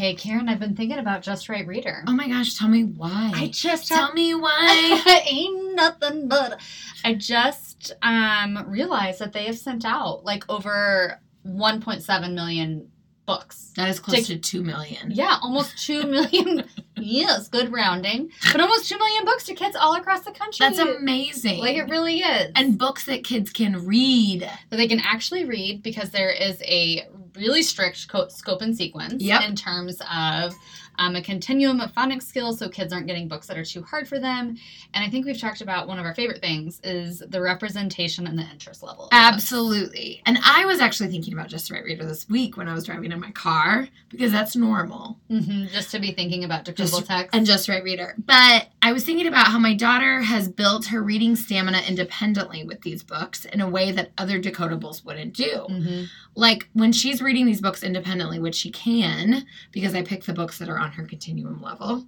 Hey, Karen, I've been thinking about Just Right Reader. Oh my gosh, tell me why. I just tell me why. ain't nothing but. I just um, realized that they have sent out like over 1.7 million books. that is close To- to two million. Yeah, almost 2 million. yes, good rounding. But almost 2 million books to kids all across the country. That's amazing. Like it really is. and books that kids can read. that they can actually read because there is a really strict co- scope and sequence Yep. in terms of um, a continuum of phonics skills so kids aren't getting books that are too hard for them and i think we've talked about one of our favorite things is the representation and the interest level. Absolutely. And I was actually thinking about Just the Right Reader this week when I was driving in my car because that's normal. Mhm, just to be thinking about decodable text and Just Right Reader. But I was thinking about how my daughter has built her reading stamina independently with these books in a way that other decodables wouldn't do. Mhm. Like when she's reading these books independently, which she can because I pick the books that are on her continuum level.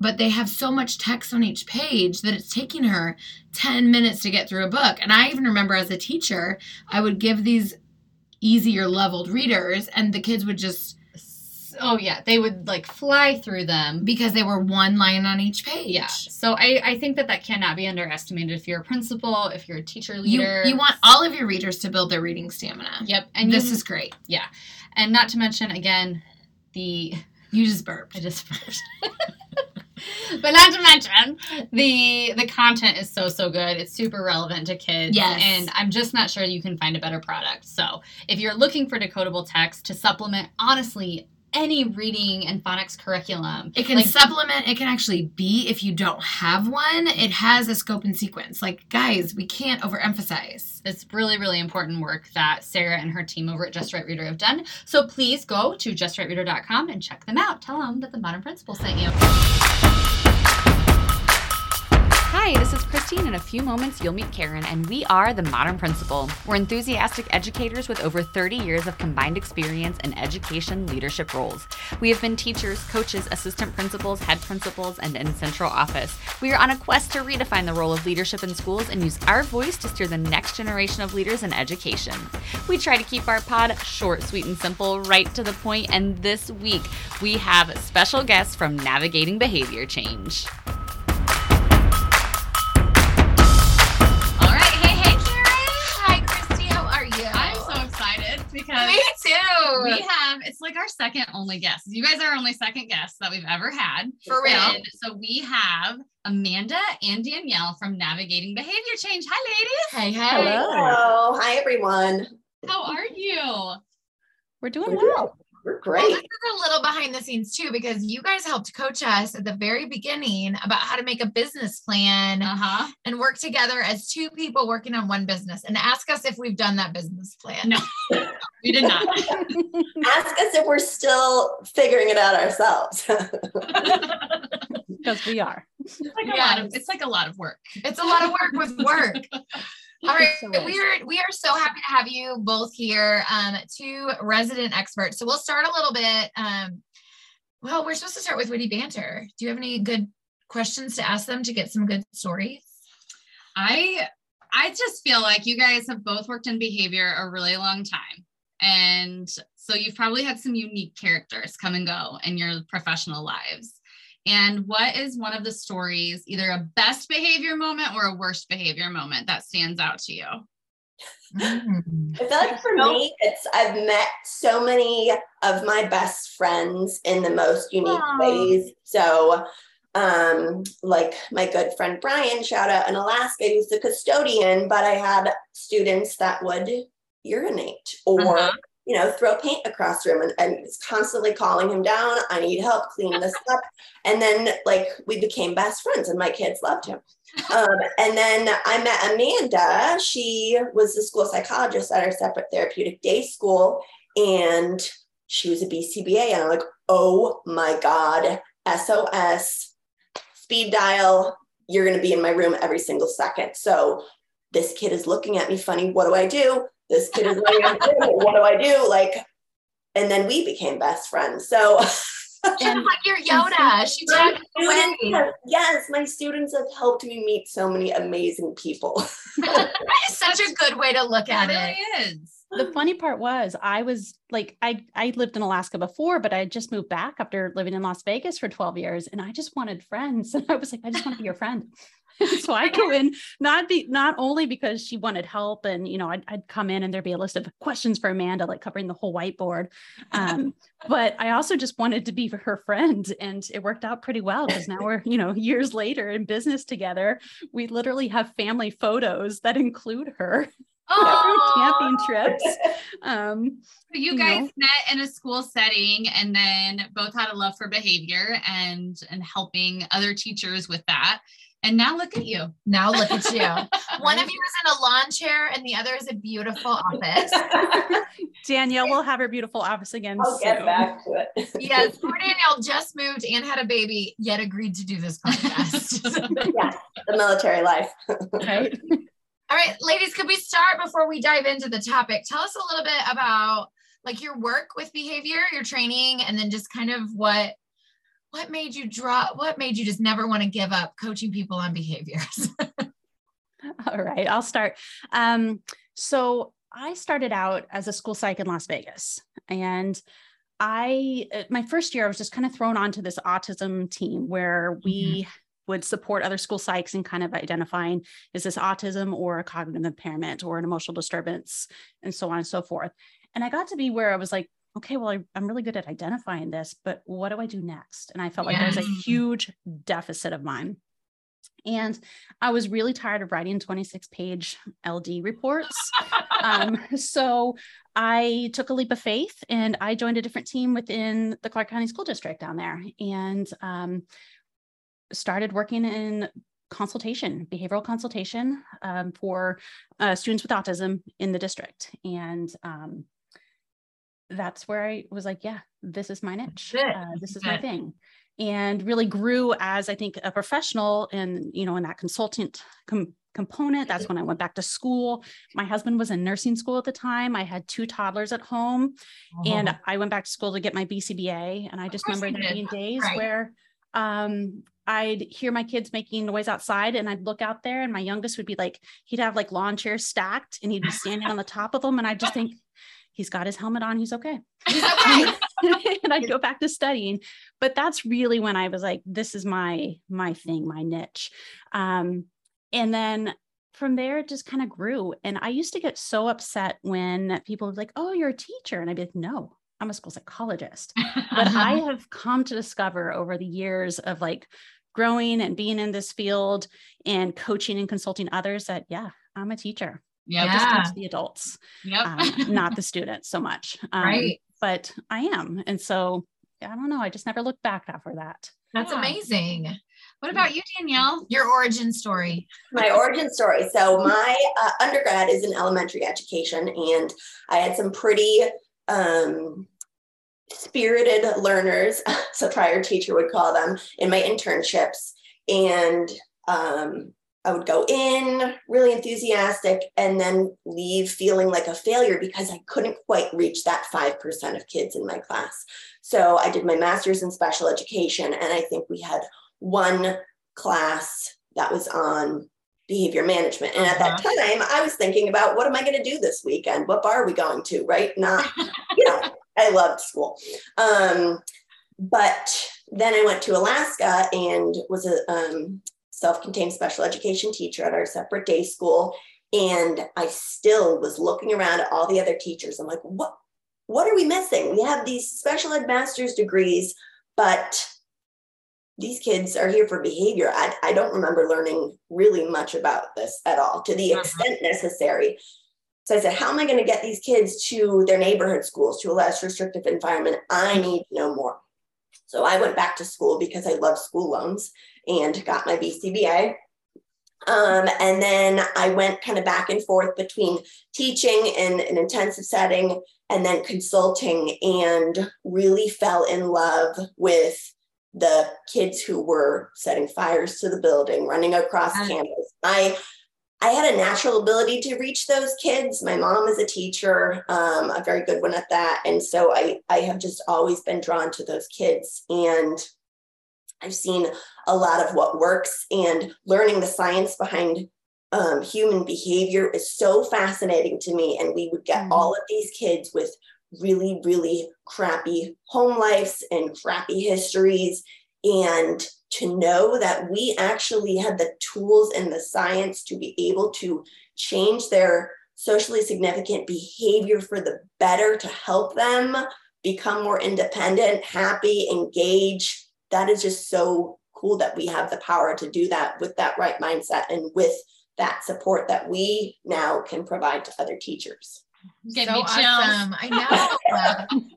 But they have so much text on each page that it's taking her 10 minutes to get through a book. And I even remember as a teacher, I would give these easier leveled readers and the kids would just oh yeah they would like fly through them because they were one line on each page. yeah so I, I think that that cannot be underestimated if you're a principal if you're a teacher leader you want all of your readers to build their reading stamina. yep and And this you, is great. Yeah. And not to mention again the You just burped. I just burped. but not to mention the the content is so so good. It's super relevant to kids. Yes. And I'm just not sure you can find a better product. So if you're looking for decodable text to supplement honestly any reading and phonics curriculum. It can like, supplement, it can actually be if you don't have one, it has a scope and sequence. Like, guys, we can't overemphasize. it's really, really important work that Sarah and her team over at Just Right Reader have done. So please go to justrightreader.com and check them out. Tell them that the Modern Principal sent you. Hi, this is Christine. In a few moments, you'll meet Karen, and we are the Modern Principal. We're enthusiastic educators with over 30 years of combined experience in education leadership roles. We have been teachers, coaches, assistant principals, head principals, and in central office. We are on a quest to redefine the role of leadership in schools and use our voice to steer the next generation of leaders in education. We try to keep our pod short, sweet, and simple, right to the point, and this week we have special guests from Navigating Behavior Change. We have it's like our second only guest. You guys are our only second guest that we've ever had. For real. And so we have Amanda and Danielle from Navigating Behavior Change. Hi, ladies. Hey, hey. Hello. Hi, everyone. How are you? We're doing We're, well. We're Well, great. this is a little behind the scenes too, because you guys helped coach us at the very beginning about how to make a business plan Uh huh. and work together as two people working on one business and ask us if we've done that business plan. No. We did not. Ask us if we're still figuring it out ourselves. because we are. It's like a lot of it's like a lot of work. It's a lot of work with work. All right, So we are we are so happy to have you both here, um, two resident experts. So we'll start a little bit. Um, well, we're supposed to start with witty banter. Do you have any good questions to ask them to get some good stories? I I just feel like you guys have both worked in behavior a really long time. And so you've probably had some unique characters come and go in your professional lives. And what is one of the stories, either a best behavior moment or a worst behavior moment that stands out to you? Mm. I feel like for me, it's I've met so many of my best friends in the most unique Aw. ways. So, um, like my good friend Brian, shout out in Alaska, he was the custodian, but I had students that would urinate or Uh-huh. You know throw paint across the room, and was constantly calling him down. I need help, clean this up, and then like we became best friends, and my kids loved him. Um, and then I met Amanda. She was the school psychologist at our separate therapeutic day school, and she was a BCBA. And I'm like, oh my God, SOS, speed dial. You're going to be in my room every single second. So this kid is looking at me funny. What do I do? This kid is looking at me. funny. What do I do? Like, and then we became best friends. So She's like your Yoda. She my took you away. have- yes, my students have helped me meet so many amazing people. That is such a good way to look at It it. really is. the funny part was I was like I I lived in Alaska before, but I had just moved back after living in Las Vegas for 12 years and I just wanted friends. And I was like, I just want to be your friend. so I go in not be not only because she wanted help and you know I'd, I'd, come in and there'd be a list of questions for Amanda like covering the whole whiteboard um, but I also just wanted to be her friend and it worked out pretty well because now we're you know years later in business together we literally have family photos that include her oh. camping trips. Um, so you, you guys know. met in a school setting and then both had a love for behavior and and helping other teachers with that. And now look at you. Now look at you. One of you is in a lawn chair and the other is a beautiful office. Danielle will have her beautiful office again. I'll soon. get back to it. yes, poor Danielle just moved and had a baby, yet agreed to do this podcast. yeah, the military life. right. All right, ladies, could we start before we dive into the topic? Tell us a little bit about like your work with behavior, your training, and then just kind of what what made you draw what made you just never want to give up coaching people on behaviors? All right, I'll start. Um, so I started out as a school psych in Las Vegas and I uh, my first year I was just kind of thrown onto this autism team where we mm-hmm would support other school psychs in kind of identifying is this autism or a cognitive impairment or an emotional disturbance and so on and so forth. And I got to be where I was like, okay, well, I, am really good at identifying this, but what do I do next? And I felt like there was a huge deficit of mine. And I was really tired of writing 26 page LD reports. um, so I took a leap of faith and I joined a different team within the Clark County School District down there. And um, started working in consultation, behavioral consultation um, for uh, students with autism in the district. And um, that's where I was like, yeah, this is my niche. Uh, this is my thing. And really grew as I think a professional and, you know, in that consultant com- component. That's when I went back to school. My husband was in nursing school at the time. I had two toddlers at home and uh-huh. I went back to school to get my BCBA. And I just remember there being days right. where um, I'd hear my kids making noise outside and I'd look out there and my youngest would be like, he'd have like lawn chairs stacked and he'd be standing on the top of them. And I'd just think, he's got his helmet on, he's okay. He's okay. and I'd go back to studying. But that's really when I was like, this is my my thing, my niche. Um, and then from there it just kind of grew. And I used to get so upset when people were like, oh, you're a teacher. And I'd be like, no, I'm a school psychologist. But I have come to discover over the years of like growing and being in this field and coaching and consulting others that yeah i'm a teacher yeah just teach the adults yep. um, not the students so much um, right but i am and so i don't know i just never looked back after that that's yeah. amazing what about you, Danielle? Your origin story. My origin story. So, my uh, undergrad is in elementary education, and I had some pretty um, spirited learners, so prior teacher would call them, in my internships. And um, I would go in really enthusiastic and then leave feeling like a failure because I couldn't quite reach that 5% of kids in my class. So I did my master's in special education, and I think we had one class that was on behavior management. And at that uh-huh. time, I was thinking about what am I going to do this weekend? What bar are we going to? Right? Not, you know, I loved school. Um, but then I went to Alaska and was a um, self-contained special education teacher at our separate day school. And I still was looking around at all the other teachers. I'm like, what, what are we missing? We have these special ed master's degrees, but these kids are here for behavior. I, I don't remember learning really much about this at all to the uh-huh. extent necessary so I said, how am I going to get these kids to their neighborhood schools, to a less restrictive environment? I need to know more. So I went back to school because I love school loans and got my BCBA. Um, and then I went kind of back and forth between teaching in an intensive setting and then consulting and really fell in love with the kids who were setting fires to the building, running across campus. I I had a natural ability to reach those kids. My mom is a teacher, um, a very good one at that. And so I, I have just always been drawn to those kids. And I've seen a lot of what works and learning the science behind um, human behavior is so fascinating to me. And we would get mm-hmm. all of these kids with really, really crappy home lives and crappy histories. And to know that we actually had the tools and the science to be able to change their socially significant behavior for the better to help them become more independent, happy, engage. That is just so cool that we have the power to do that with that right mindset and with that support that we now can provide to other teachers. Get so awesome. I know.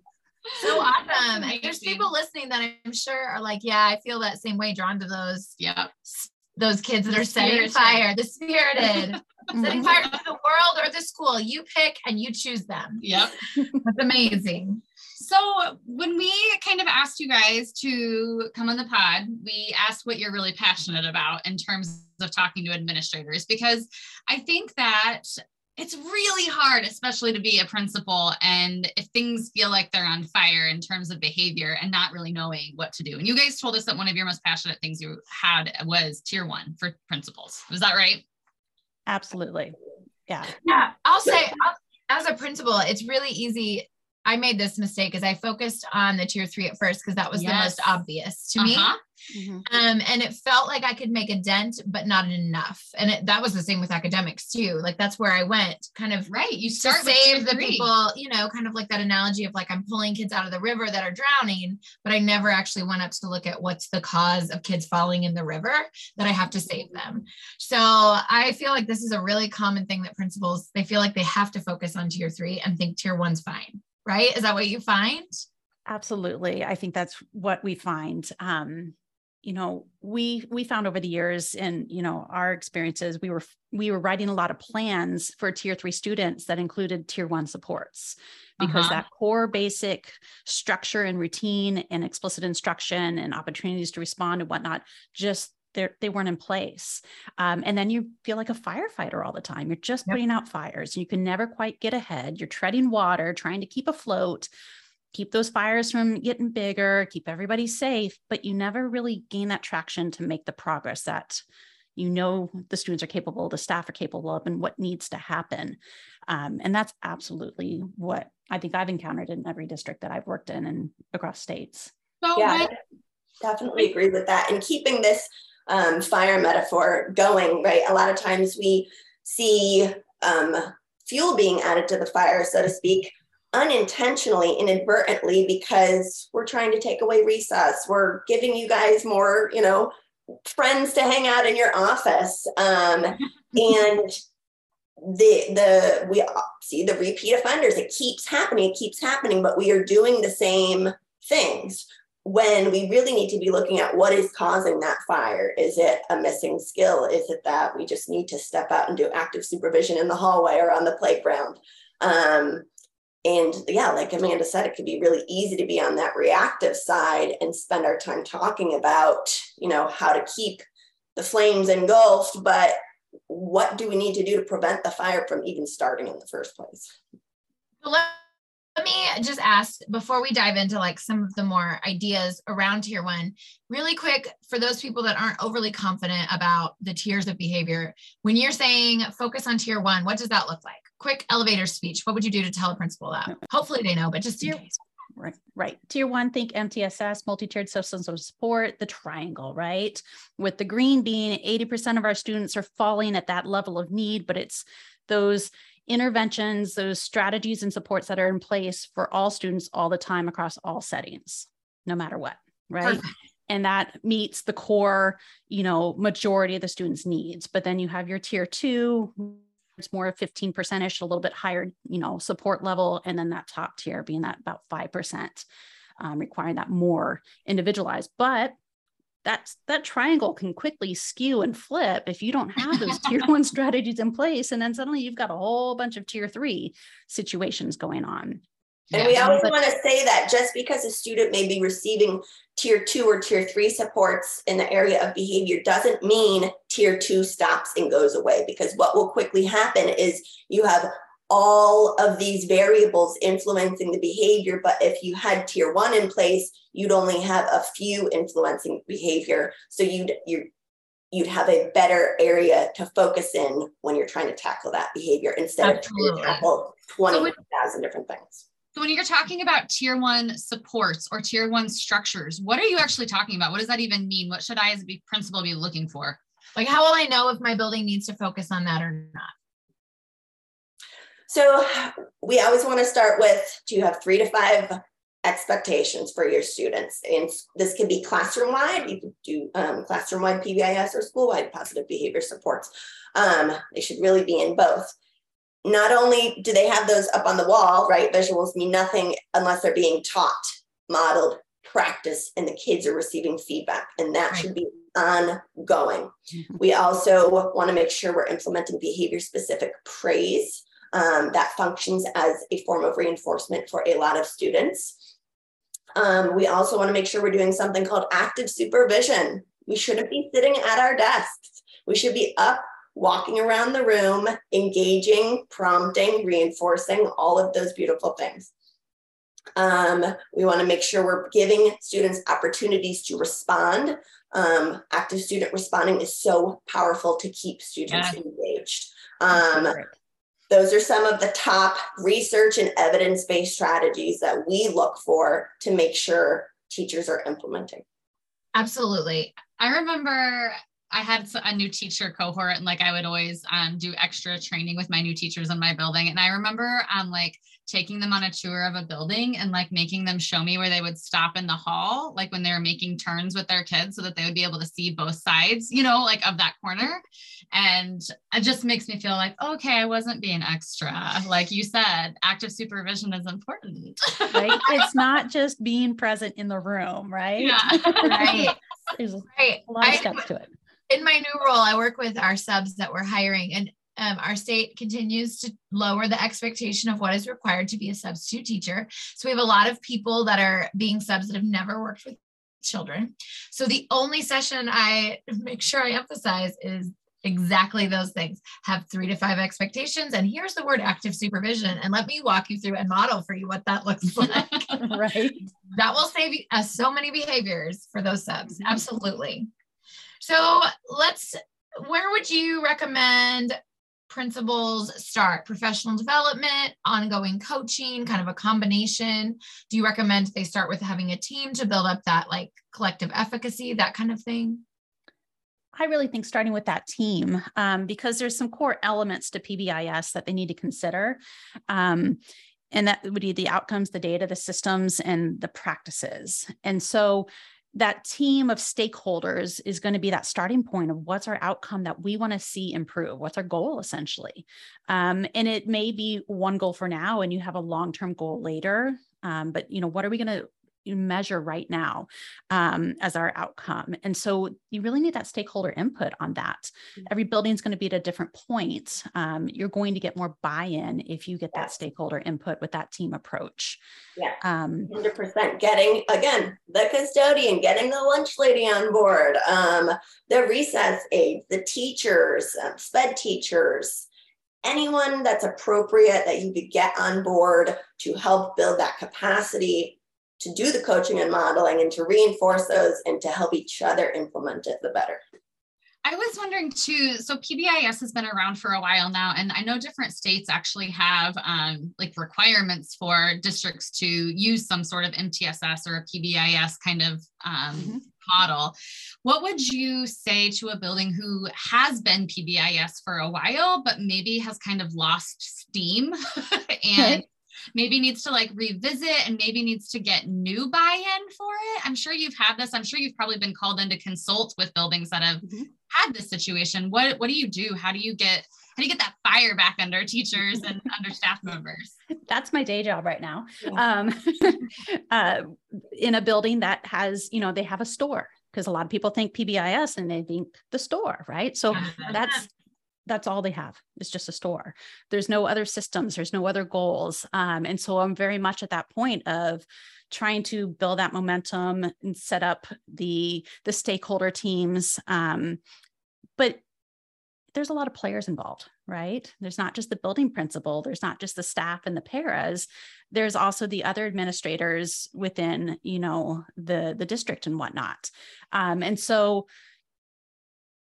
so awesome. And there's people listening that I'm sure are like, yeah, I feel that same way, drawn to those, yeah, those kids that the are setting fire, the spirited, setting fire to the world or the school. You pick and you choose them. Yep. That's amazing. So when we kind of asked you guys to come on the pod, we asked what you're really passionate about in terms of talking to administrators because I think that it's really hard, especially to be a principal. And if things feel like they're on fire in terms of behavior and not really knowing what to do. And you guys told us that one of your most passionate things you had was tier one for principals. Was that right? Absolutely. Yeah. Yeah. I'll say, as a principal, it's really easy I made this mistake as I focused on the tier three at first because that was yes. the most obvious to uh-huh. me. Mm-hmm. Um, and it felt like I could make a dent, but not enough. And it, that was the same with academics too. Like that's where I went, kind of right. You start save the people, you know, kind of like that analogy of like I'm pulling kids out of the river that are drowning, but I never actually went up to look at what's the cause of kids falling in the river that I have to save them. So I feel like this is a really common thing that principals they feel like they have to focus on tier three and think tier one's fine right? Is that what you find? Absolutely. I think that's what we find. Um, you know, we we found over the years in, you know, our experiences, we were we were writing a lot of plans for tier three students that included tier one supports because uh-huh. that core basic structure and routine and explicit instruction and opportunities to respond and whatnot just they weren't in place. Um, and then you feel like a firefighter all the time. You're just yep. putting out fires. You can never quite get ahead. You're treading water, trying to keep afloat, keep those fires from getting bigger, keep everybody safe, but you never really gain that traction to make the progress that you know the students are capable, the staff are capable of, and what needs to happen. Um, and that's absolutely what I think I've encountered in every district that I've worked in and across states. So yeah, definitely agree with that. And keeping this um, fire metaphor going, right? A lot of times we see um, fuel being added to the fire, so to speak, unintentionally, inadvertently, because we're trying to take away recess. We're giving you guys more, you know, friends to hang out in your office. Um, and the the we see the repeat offenders. It keeps happening, it keeps happening, but we are doing the same things when we really need to be looking at what is causing that fire. Is it a missing skill? Is it that we just need to step out and do active supervision in the hallway or on the playground? Um, and yeah, like Amanda said, it could be really easy to be on that reactive side and spend our time talking about, you know, how to keep the flames engulfed, but what do we need to do to prevent the fire from even starting in the first place? Let me just ask before we dive into like some of the more ideas around tier one really quick for those people that aren't overly confident about the tiers of behavior when you're saying focus on tier one what does that look like quick elevator speech what would you do to tell a principal that hopefully they know but just in case Right, right. Tier one, think MTSS, multi-tiered systems of support, the triangle, right? With the green being 80% of our students are falling at that level of need, but it's those interventions, those strategies and supports that are in place for all students all the time across all settings, no matter what, right? Perfect. And that meets the core, you know, majority of the students' needs. But then you have your tier two, it's more 15% ish, a little bit higher, you know, support level. And then that top tier being that about 5%, um, requiring that more individualized. But that's that triangle can quickly skew and flip if you don't have those tier one strategies in place and then suddenly you've got a whole bunch of tier three situations going on. And we always want to say that just because a student may be receiving tier two or tier three supports in the area of behavior doesn't mean tier two stops and goes away because what will quickly happen is you have all of these variables influencing the behavior. But if you had tier one in place, you'd only have a few influencing behavior. So you'd you're you'd have a better area to focus in when you're trying to tackle that behavior instead Absolutely. of trying to tackle 20,000 different things. So when you're talking about tier one supports or tier one structures, what are you actually talking about? What does that even mean? What should I as a principal be looking for? Like, how will I know if my building needs to focus on that or not? So we always want to start with do you have three to five expectations for your students? And this can be classroom wide. You could do um, classroom wide PBIS or school wide positive behavior supports. Um, they should really be in both. Not only do they have those up on the wall, right? Visuals mean nothing unless they're being taught, modeled, practice, and the kids are receiving feedback. And that should be ongoing. Mhm. We also want to make sure we're implementing behavior specific praise um, that functions as a form of reinforcement for a lot of students. Um, we also want to make sure we're doing something called active supervision. We shouldn't be sitting at our desks. We should be up, walking around the room, engaging, prompting, reinforcing all of those beautiful things. Um, we want to make sure we're giving students opportunities to respond. Um, active student responding is so powerful to keep students engaged. Um. Those are some of the top research and evidence based strategies that we look for to make sure teachers are implementing. Absolutely. I remember I had a new teacher cohort and like I would always um, do extra training with my new teachers in my building. And I remember um, like taking them on a tour of a building and like making them show me where they would stop in the hall, like when they were making turns with their kids so that they would be able to see both sides, you know, like of that corner. And it just makes me feel like, okay, I wasn't being extra. Like you said, active supervision is important. right? It's not just being present in the room, right? yeah. Right. There's a lot of I- steps to it. In my new role, I work with our subs that we're hiring, and um, our state continues to lower the expectation of what is required to be a substitute teacher. So we have a lot of people that are being subs that have never worked with children. So the only session I make sure I emphasize is exactly those things have three to five expectations and here's the word active supervision and let me walk you through and model for you what that looks like right. that will save you uh, so many behaviors for those subs Mhm. absolutely so let's where would you recommend principals start professional development ongoing coaching kind of a combination do you recommend they start with having a team to build up that like collective efficacy that kind of thing I really think starting with that team, um, because there's some core elements to PBIS that they need to consider. Um, and that would be the outcomes, the data, the systems, and the practices. And so that team of stakeholders is going to be that starting point of what's our outcome that we want to see improve what's our goal essentially. Um, and it may be one goal for now and you have a long-term goal later um, but you know what are we going to measure right now um, as our outcome. And so you really need that stakeholder input on that. Every building is going to be at a different point. Um, you're going to get more buy-in if you get that stakeholder input with that team approach. Yeah. Um, 100% getting again the custodian getting the lunch lady on board um, the recess aides the teachers um, sped teachers anyone that's appropriate that you could get on board to help build that capacity to do the coaching and modeling and to reinforce those and to help each other implement it the better I was wondering too. So PBIS has been around for a while now, and I know different states actually have um, like requirements for districts to use some sort of MTSS or a PBIS kind of um, Mhm. model. What would you say to a building who has been PBIS for a while, but maybe has kind of lost steam and Right. Maybe needs to like revisit and maybe needs to get new buy-in for it? I'm sure you've had this. I'm sure you've probably been called in to consult with buildings that have Mhm. had this situation. What what do you do? How do you get how do you get that fire back under teachers and under staff members? that's my day job right now. Yeah. Um, uh, in a building that has, you know, they have a store because a lot of people think PBIS and they think the store, right? So that's that's all they have is just a store. There's no other systems there's no other goals. Um, and so i'm very much at that point of trying to build that momentum and set up the the stakeholder teams. Um, but there's a lot of players involved right? There's not just the building principal there's not just the staff and the paras. There's also the other administrators within you know the the district and whatnot. Um, and so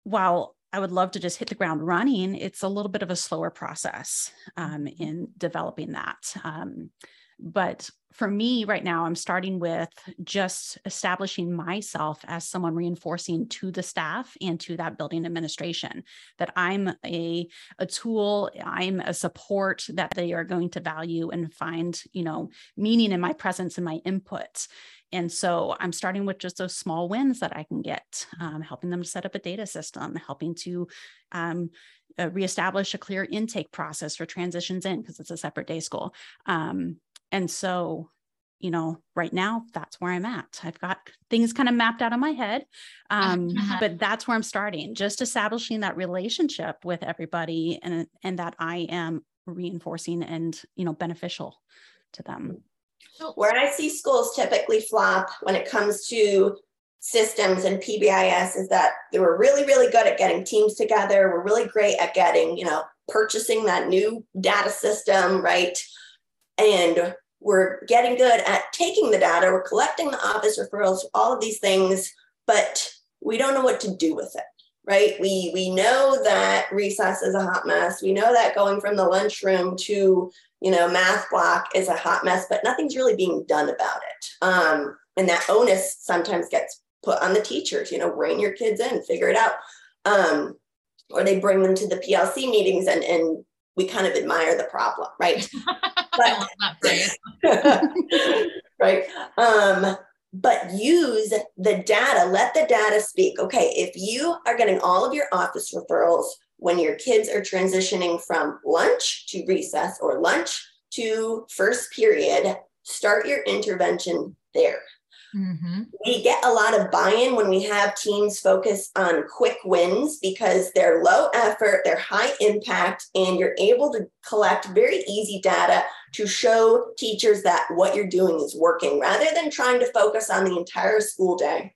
while I would love to just hit the ground running, it's a little bit of a slower process um, in developing that. Um, but for me right now, I'm starting with just establishing myself as someone reinforcing to the staff and to that building administration that I'm a, a tool, I'm a support that they are going to value and find, you know, meaning in my presence and my input. And so I'm starting with just those small wins that I can get, um, helping them set up a data system, helping to um, uh, reestablish a clear intake process for transitions in because it's a separate day school. Um, and so, you know, right now, that's where I'm at. I've got things kind of mapped out in my head, um, uh-huh. but that's where I'm starting, just establishing that relationship with everybody and, and that I am reinforcing and, you know, beneficial to them. Where I see schools typically flop when it comes to systems and PBIS is that they were really, really good at getting teams together. We're really great at getting, you know, purchasing that new data system, right? And we're getting good at taking the data, we're collecting the office referrals, all of these things, but we don't know what to do with it, right? We we know that recess is a hot mess. We know that going from the lunchroom to you know math block is a hot mess, but nothing's really being done about it. Um, and that onus sometimes gets put on the teachers. You know, rein your kids in, figure it out. Um, or they bring them to the PLC meetings and and we kind of admire the problem, right? but, right. Um, but use the data, let the data speak. Okay, if you are getting all of your office referrals when your kids are transitioning from lunch to recess or lunch to first period, start your intervention there. Mm-hmm. We get a lot of buy in when we have teams focus on quick wins because they're low effort, they're high impact, and you're able to collect very easy data to show teachers that what you're doing is working rather than trying to focus on the entire school day.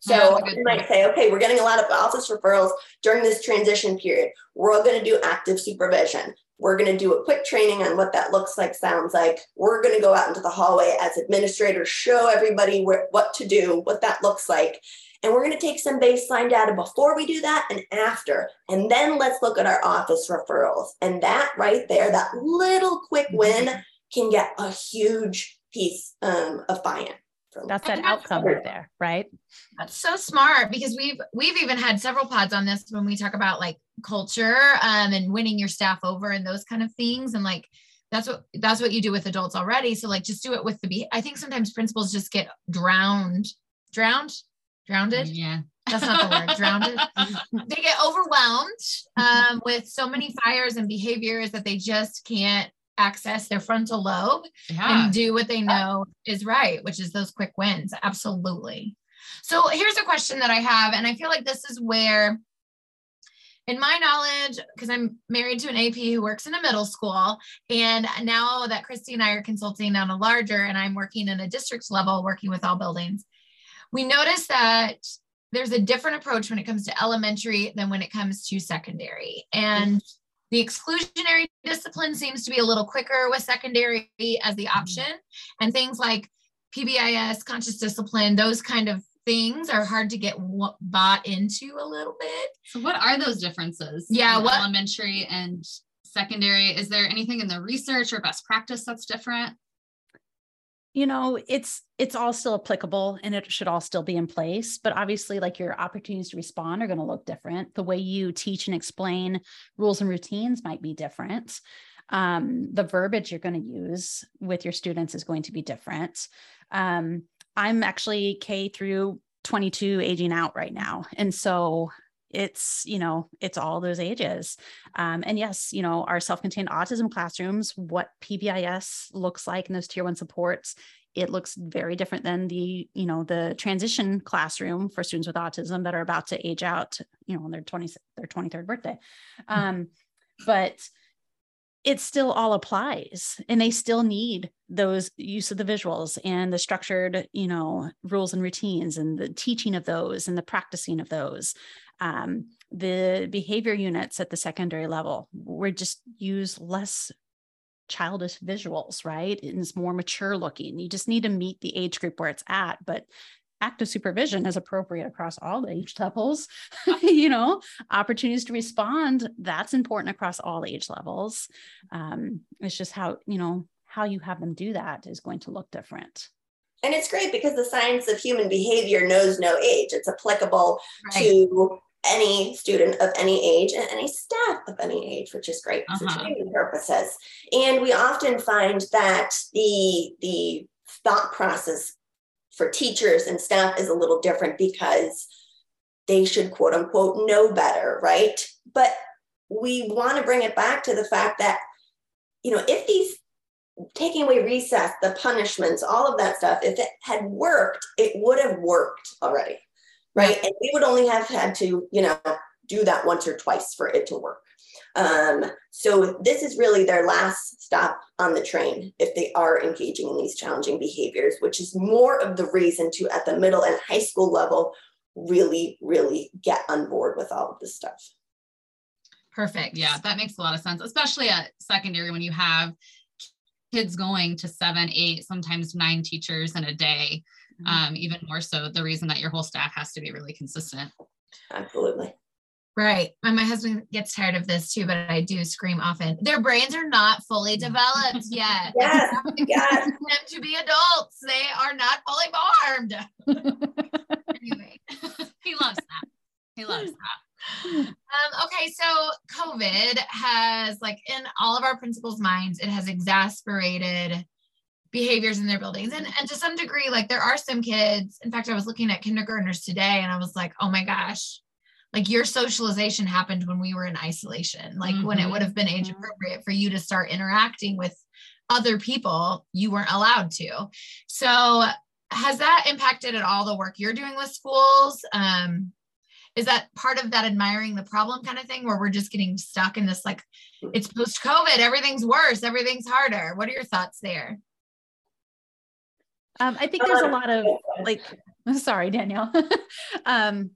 So you might say, okay, we're getting a lot of office referrals during this transition period. We're all going to do active supervision. We're going to do a quick training on what that looks like, sounds like. We're going to go out into the hallway as administrators, show everybody where, what to do, what that looks like. And we're going to take some baseline data before we do that and after. And then let's look at our office referrals. And that right there, that little quick win mm-hmm. can get a huge piece um, of buy in that's that outcome right there right? That's so smart because we've we've even had several pods on this when we talk about like culture um, and winning your staff over and those kind of things. And like that's what that's what you do with adults already. So like just do it with the i think sometimes principals just get drowned drowned drowned yeah. That's not the word drowned they get overwhelmed um, with so many fires and behaviors that they just can't access their frontal lobe yeah. and do what they know is right, which is those quick wins. Absolutely. So here's a question that I have, and I feel like this is where, in my knowledge, because I'm married to an AP who works in a middle school, and now that Christy and I are consulting on a larger, and I'm working in a district level, working with all buildings, we notice that there's a different approach when it comes to elementary than when it comes to secondary. And mm-hmm. The exclusionary discipline seems to be a little quicker with secondary as the mm-hmm. option. And things like PBIS, conscious discipline, those kind of things are hard to get bought into a little bit. So, what are those differences? Yeah, what elementary and secondary? Is there anything in the research or best practice that's different? You know it's it's all still applicable and it should all still be in place but obviously like your opportunities to respond are going to look different. The way you teach and explain rules and routines might be different. Um, the verbiage you're going to use with your students is going to be different. Um, i'm actually k through 22 aging out right now. And so it's you know it's all those ages. Um, and yes you know our self-contained autism classrooms what pbis looks like in those tier one supports it looks very different than the you know the transition classroom for students with autism that are about to age out you know on their 20 their 23rd birthday. Mm-hmm. um, but it still all applies and they still need those use of the visuals and the structured you know rules and routines and the teaching of those and the practicing of those um, the behavior units at the secondary level we just use less childish visuals right and it's more mature looking you just need to meet the age group where it's at but active supervision is appropriate across all age levels. you know, opportunities to respond, that's important across all age levels. Um, it's just how, you know, how you have them do that is going to look different. And it's great because the science of human behavior knows no age. It's applicable right. to any student of any age and any staff of any age, which is great uh-huh. for training purposes. And we often find that the the thought process for teachers and staff is a little different because they should quote unquote know better, right? But we want to bring it back to the fact that, you know, if these taking away recess, the punishments, all of that stuff, if it had worked, it would have worked already, right? And we would only have had to, you know, do that once or twice for it to work. Um, so this is really their last stop on the train if they are engaging in these challenging behaviors, which is more of the reason to at the middle and high school level really, really get on board with all of this stuff. Perfect. Yeah, that makes a lot of sense, especially at secondary when you have kids going to seven, eight, sometimes nine teachers in a day. Mm-hmm. Um, even more so, the reason that your whole staff has to be really consistent. Absolutely. Right. And my husband gets tired of this too, but I do scream often. Their brains are not fully developed yet. yes. yes. them to be adults. They are not fully formed. anyway, he loves that. He loves that. Um, okay, so COVID has, like, in all of our principals' minds, it has exasperated behaviors in their buildings. And, and to some degree, like, there are some kids. In fact, I was looking at kindergartners today and I was like, oh my gosh, like your socialization happened when we were in isolation like mm-hmm. when it mm-hmm. would have been age appropriate for you to start interacting with other people you weren't allowed to so has that impacted at all the work you're doing with schools um, is that part of that admiring the problem kind of thing where we're just getting stuck in this like it's post covid everything's worse everything's harder what are your thoughts there um, i think there's a lot of like sorry danielle um,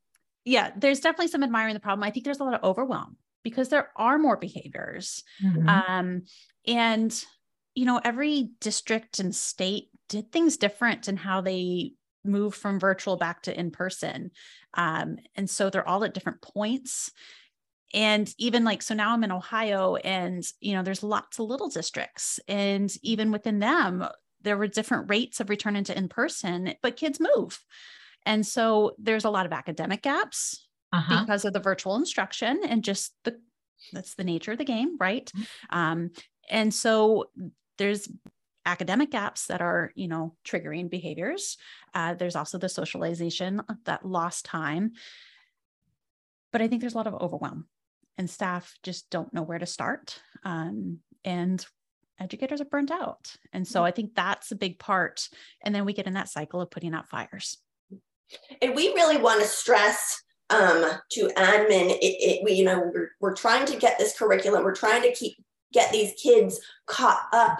yeah, there's definitely some admiring the problem. I think there's a lot of overwhelm because there are more behaviors. Mm-hmm. Um, and, you know, every district and state did things different in how they move from virtual back to in person. Um, and so they're all at different points. And even like, so now I'm in Ohio and, you know, there's lots of little districts. And even within them, there were different rates of returning to in person, but kids move. And so there's a lot of academic gaps uh-huh. because of the virtual instruction and just the that's the nature of the game, right? Mm-hmm. Um, and so there's academic gaps that are you know triggering behaviors uh, there's also the socialization that lost time but i think there's a lot of overwhelm and staff just don't know where to start um, and educators are burnt out and so mm-hmm. i think that's a big part and then we get in that cycle of putting out fires and we really want to stress um, to admin, it, it, we, you know, we're, we're trying to get this curriculum, we're trying to keep get these kids caught up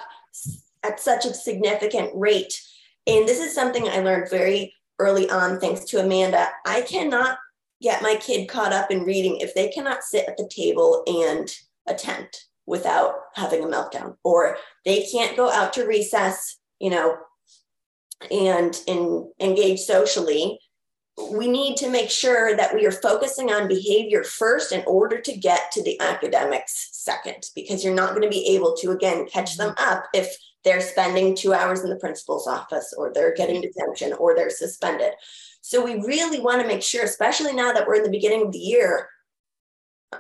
at such a significant rate. And this is something I learned very early on, thanks to Amanda. I cannot get my kid caught up in reading if they cannot sit at the table and attend without having a meltdown, or they can't go out to recess, you know, and engage socially, we need to make sure that we are focusing on behavior first in order to get to the academics second, because you're not going to be able to, again, catch them mm-hmm. up if they're spending two hours in the principal's office or they're getting mm-hmm. detention or they're suspended. So we really want to make sure, especially now that we're in the beginning of the year,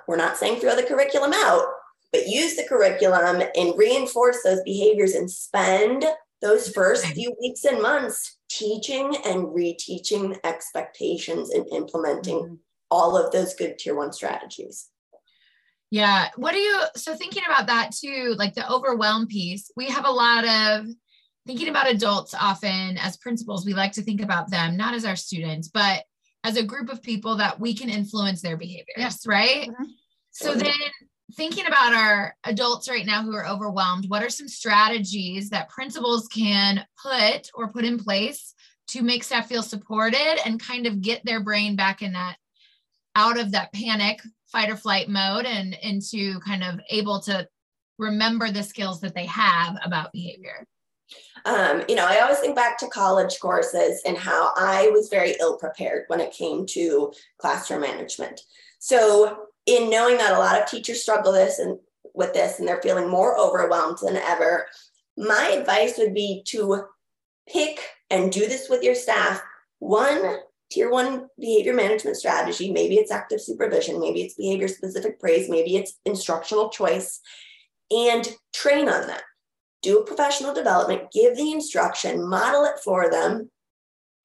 we're not saying throw the curriculum out, but use the curriculum and reinforce those behaviors and spend those first few weeks and months teaching and reteaching expectations and implementing mm-hmm. all of those good tier one strategies. Yeah. What do you, so thinking about that too, like the overwhelm piece, we have a lot of thinking about adults often as principals, we like to think about them, not as our students, but as a group of people that we can influence their behaviors, yeah. right? Mm-hmm. So then thinking about our adults right now who are overwhelmed, what are some strategies that principals can put or put in place to make staff feel supported and kind of get their brain back in that out of that panic, fight or flight mode and into kind of able to remember the skills that they have about behavior? Um, you know, I always think back to college courses and how I was very ill prepared when it came to classroom management. So, in knowing that a lot of teachers struggle this and with this and they're feeling more overwhelmed than ever, my advice would be to pick and do this with your staff. One tier one behavior management strategy, maybe it's active supervision, maybe it's behavior specific praise, maybe it's instructional choice, and train on that. Do a professional development, give the instruction, model it for them,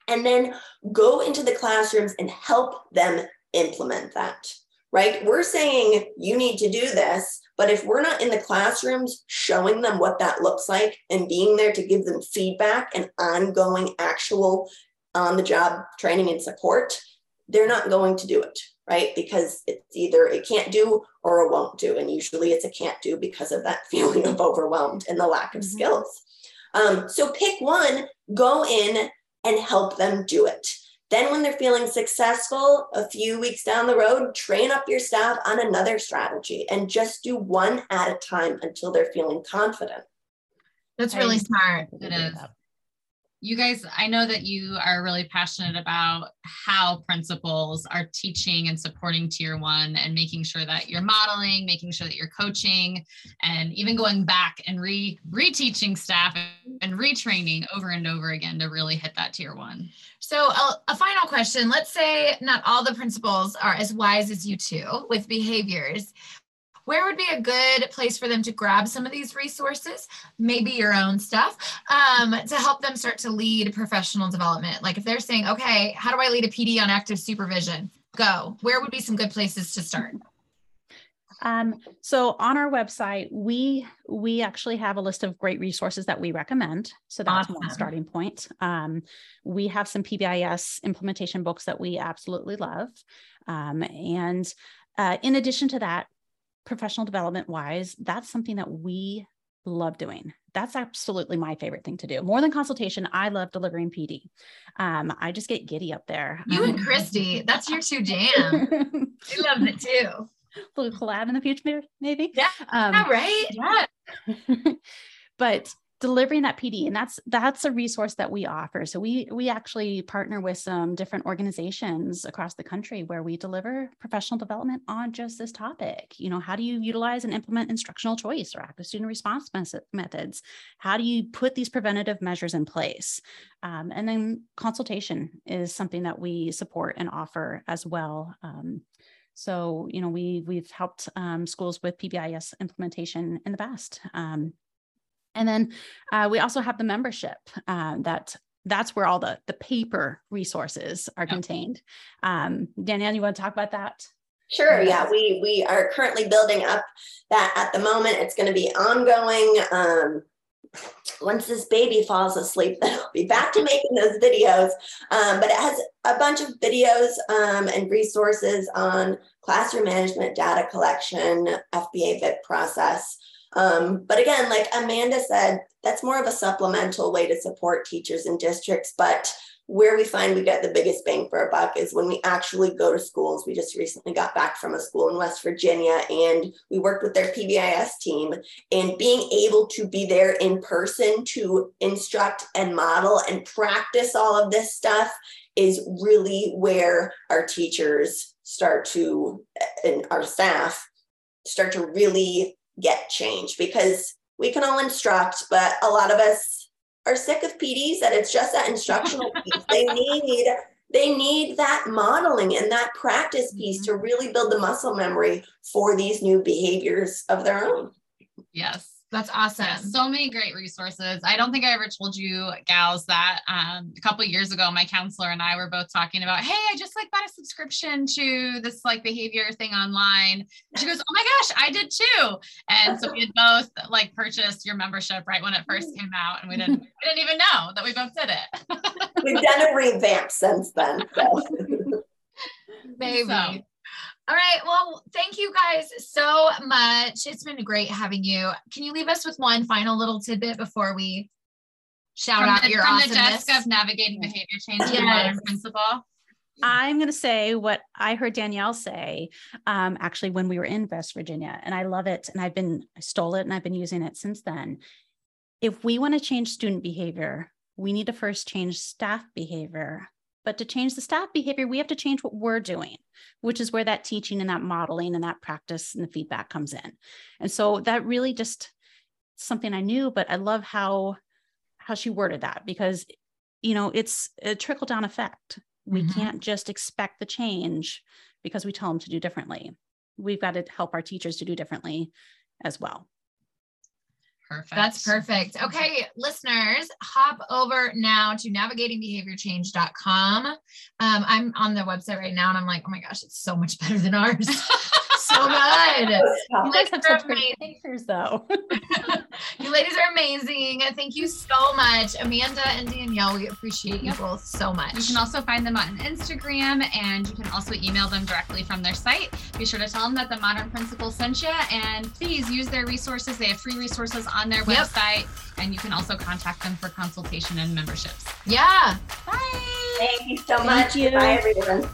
and then go into the classrooms and help them implement that. Right? We're saying you need to do this, but if we're not in the classrooms showing them what that looks like and being there to give them feedback and ongoing actual on the job training and support, they're not going to do it right? Because it's either it can't do or it won't do. And usually it's a can't do because of that feeling of overwhelmed and the lack of mm-hmm. skills. Um, so pick one, go in and help them do it. Then, when they're feeling successful, a few weeks down the road, train up your staff on another strategy and just do one at a time until they're feeling confident. That's really smart. It is you guys, I know that you are really passionate about how principals are teaching and supporting tier one and making sure that you're modeling, making sure that you're coaching, and even going back and re reteaching staff and retraining over and over again to really hit that tier one. So, a, a final question let's say not all the principals are as wise as you two with behaviors where would be a good place for them to grab some of these resources, maybe your own stuff, um, to help them start to lead professional development? Like if they're saying, okay, how do I lead a PD on active supervision? Go. Where would be some good places to start? Um, so on our website, we we actually have a list of great resources that we recommend. So that's awesome. one starting point. Um, we have some PBIS implementation books that we absolutely love, um, and uh, in addition to that, professional development wise, that's something that we love doing. That's absolutely my favorite thing to do. More than consultation, I love delivering PD. Um, I just get giddy up there. You and Christy, that's your two jam. I love it too. A little collab in the future, maybe. Yeah. Um, right. Yeah. but delivering that PD and that's that's a resource that we offer. So we we actually partner with some different organizations across the country where we deliver professional development on just this topic. You know, how do you utilize and implement instructional choice or active student response methods? How do you put these preventative measures in place? Um, and then consultation is something that we support and offer as well. Um, so, you know, we we've helped um, schools with PBIS implementation in the past. Um, and then uh, we also have the membership uh, that that's where all the the paper resources are contained. Um, Danielle, you want to talk about that? Sure. Yeah, we we are currently building up that at the moment. It's going to be ongoing. Um, once this baby falls asleep, then I'll be back to making those videos. Um, but it has a bunch of videos um, and resources on classroom management, data collection, FBA BIP process. Um, but again, like Amanda said, that's more of a supplemental way to support teachers and districts. But where we find we get the biggest bang for our buck is when we actually go to schools. We just recently got back from a school in West Virginia and we worked with their PBIS team and being able to be there in person to instruct and model and practice all of this stuff is really where our teachers start to and our staff start to really get change because we can all instruct, but a lot of us are sick of PDs that it's just that instructional piece. They need they need that modeling and that practice piece to mm-hmm. really build the muscle memory for these new behaviors of their own. Yes. That's awesome. Yeah, so many great resources. I don't think I ever told you, gals, that um, a couple years ago, my counselor and I were both talking about, hey, I just like bought a subscription to this like behavior thing online. she goes, oh my gosh, I did too. And so we had both like purchased your membership right when it first came out, and we didn't we didn't even know that we both did it. We've done a revamp since then. So. Maybe. So, all right. Well, thank you guys so much. It's been great having you. Can you leave us with one final little tidbit before we shout from out the, your from awesomeness? the desk of navigating behavior change yes. modern principal? I'm going to say what I heard Danielle say um, actually when we were in West Virginia, and I love it. And I've been, I stole it and I've been using it since then. if we want to change student behavior, we need to first change staff behavior. But to change the staff behavior, we have to change what we're doing, which is where that teaching and that modeling and that practice and the feedback comes in. And so that really just something I knew, but I love how how she worded that because you know it's a trickle down effect. We Mhm. can't just expect the change because we tell them to do differently. We've got to help our teachers to do differently as well. Perfect. That's perfect. Okay, listeners, hop over now to navigatingbehaviorchange.com. Um, I'm on the website right now and I'm like, oh my gosh, it's so much better than ours. so good. You guys have They're such pretty pictures though. you ladies are amazing. Thank you so much. Amanda and Danielle, we appreciate you Yep. both so much. You can also find them on Instagram and you can also email them directly from their site. Be sure to tell them that the Modern Principal sent you and please use their resources. They have free resources on their Yep. website and you can also contact them for consultation and memberships. yeah. Bye. Thank you so Thank much. you. Bye, everyone.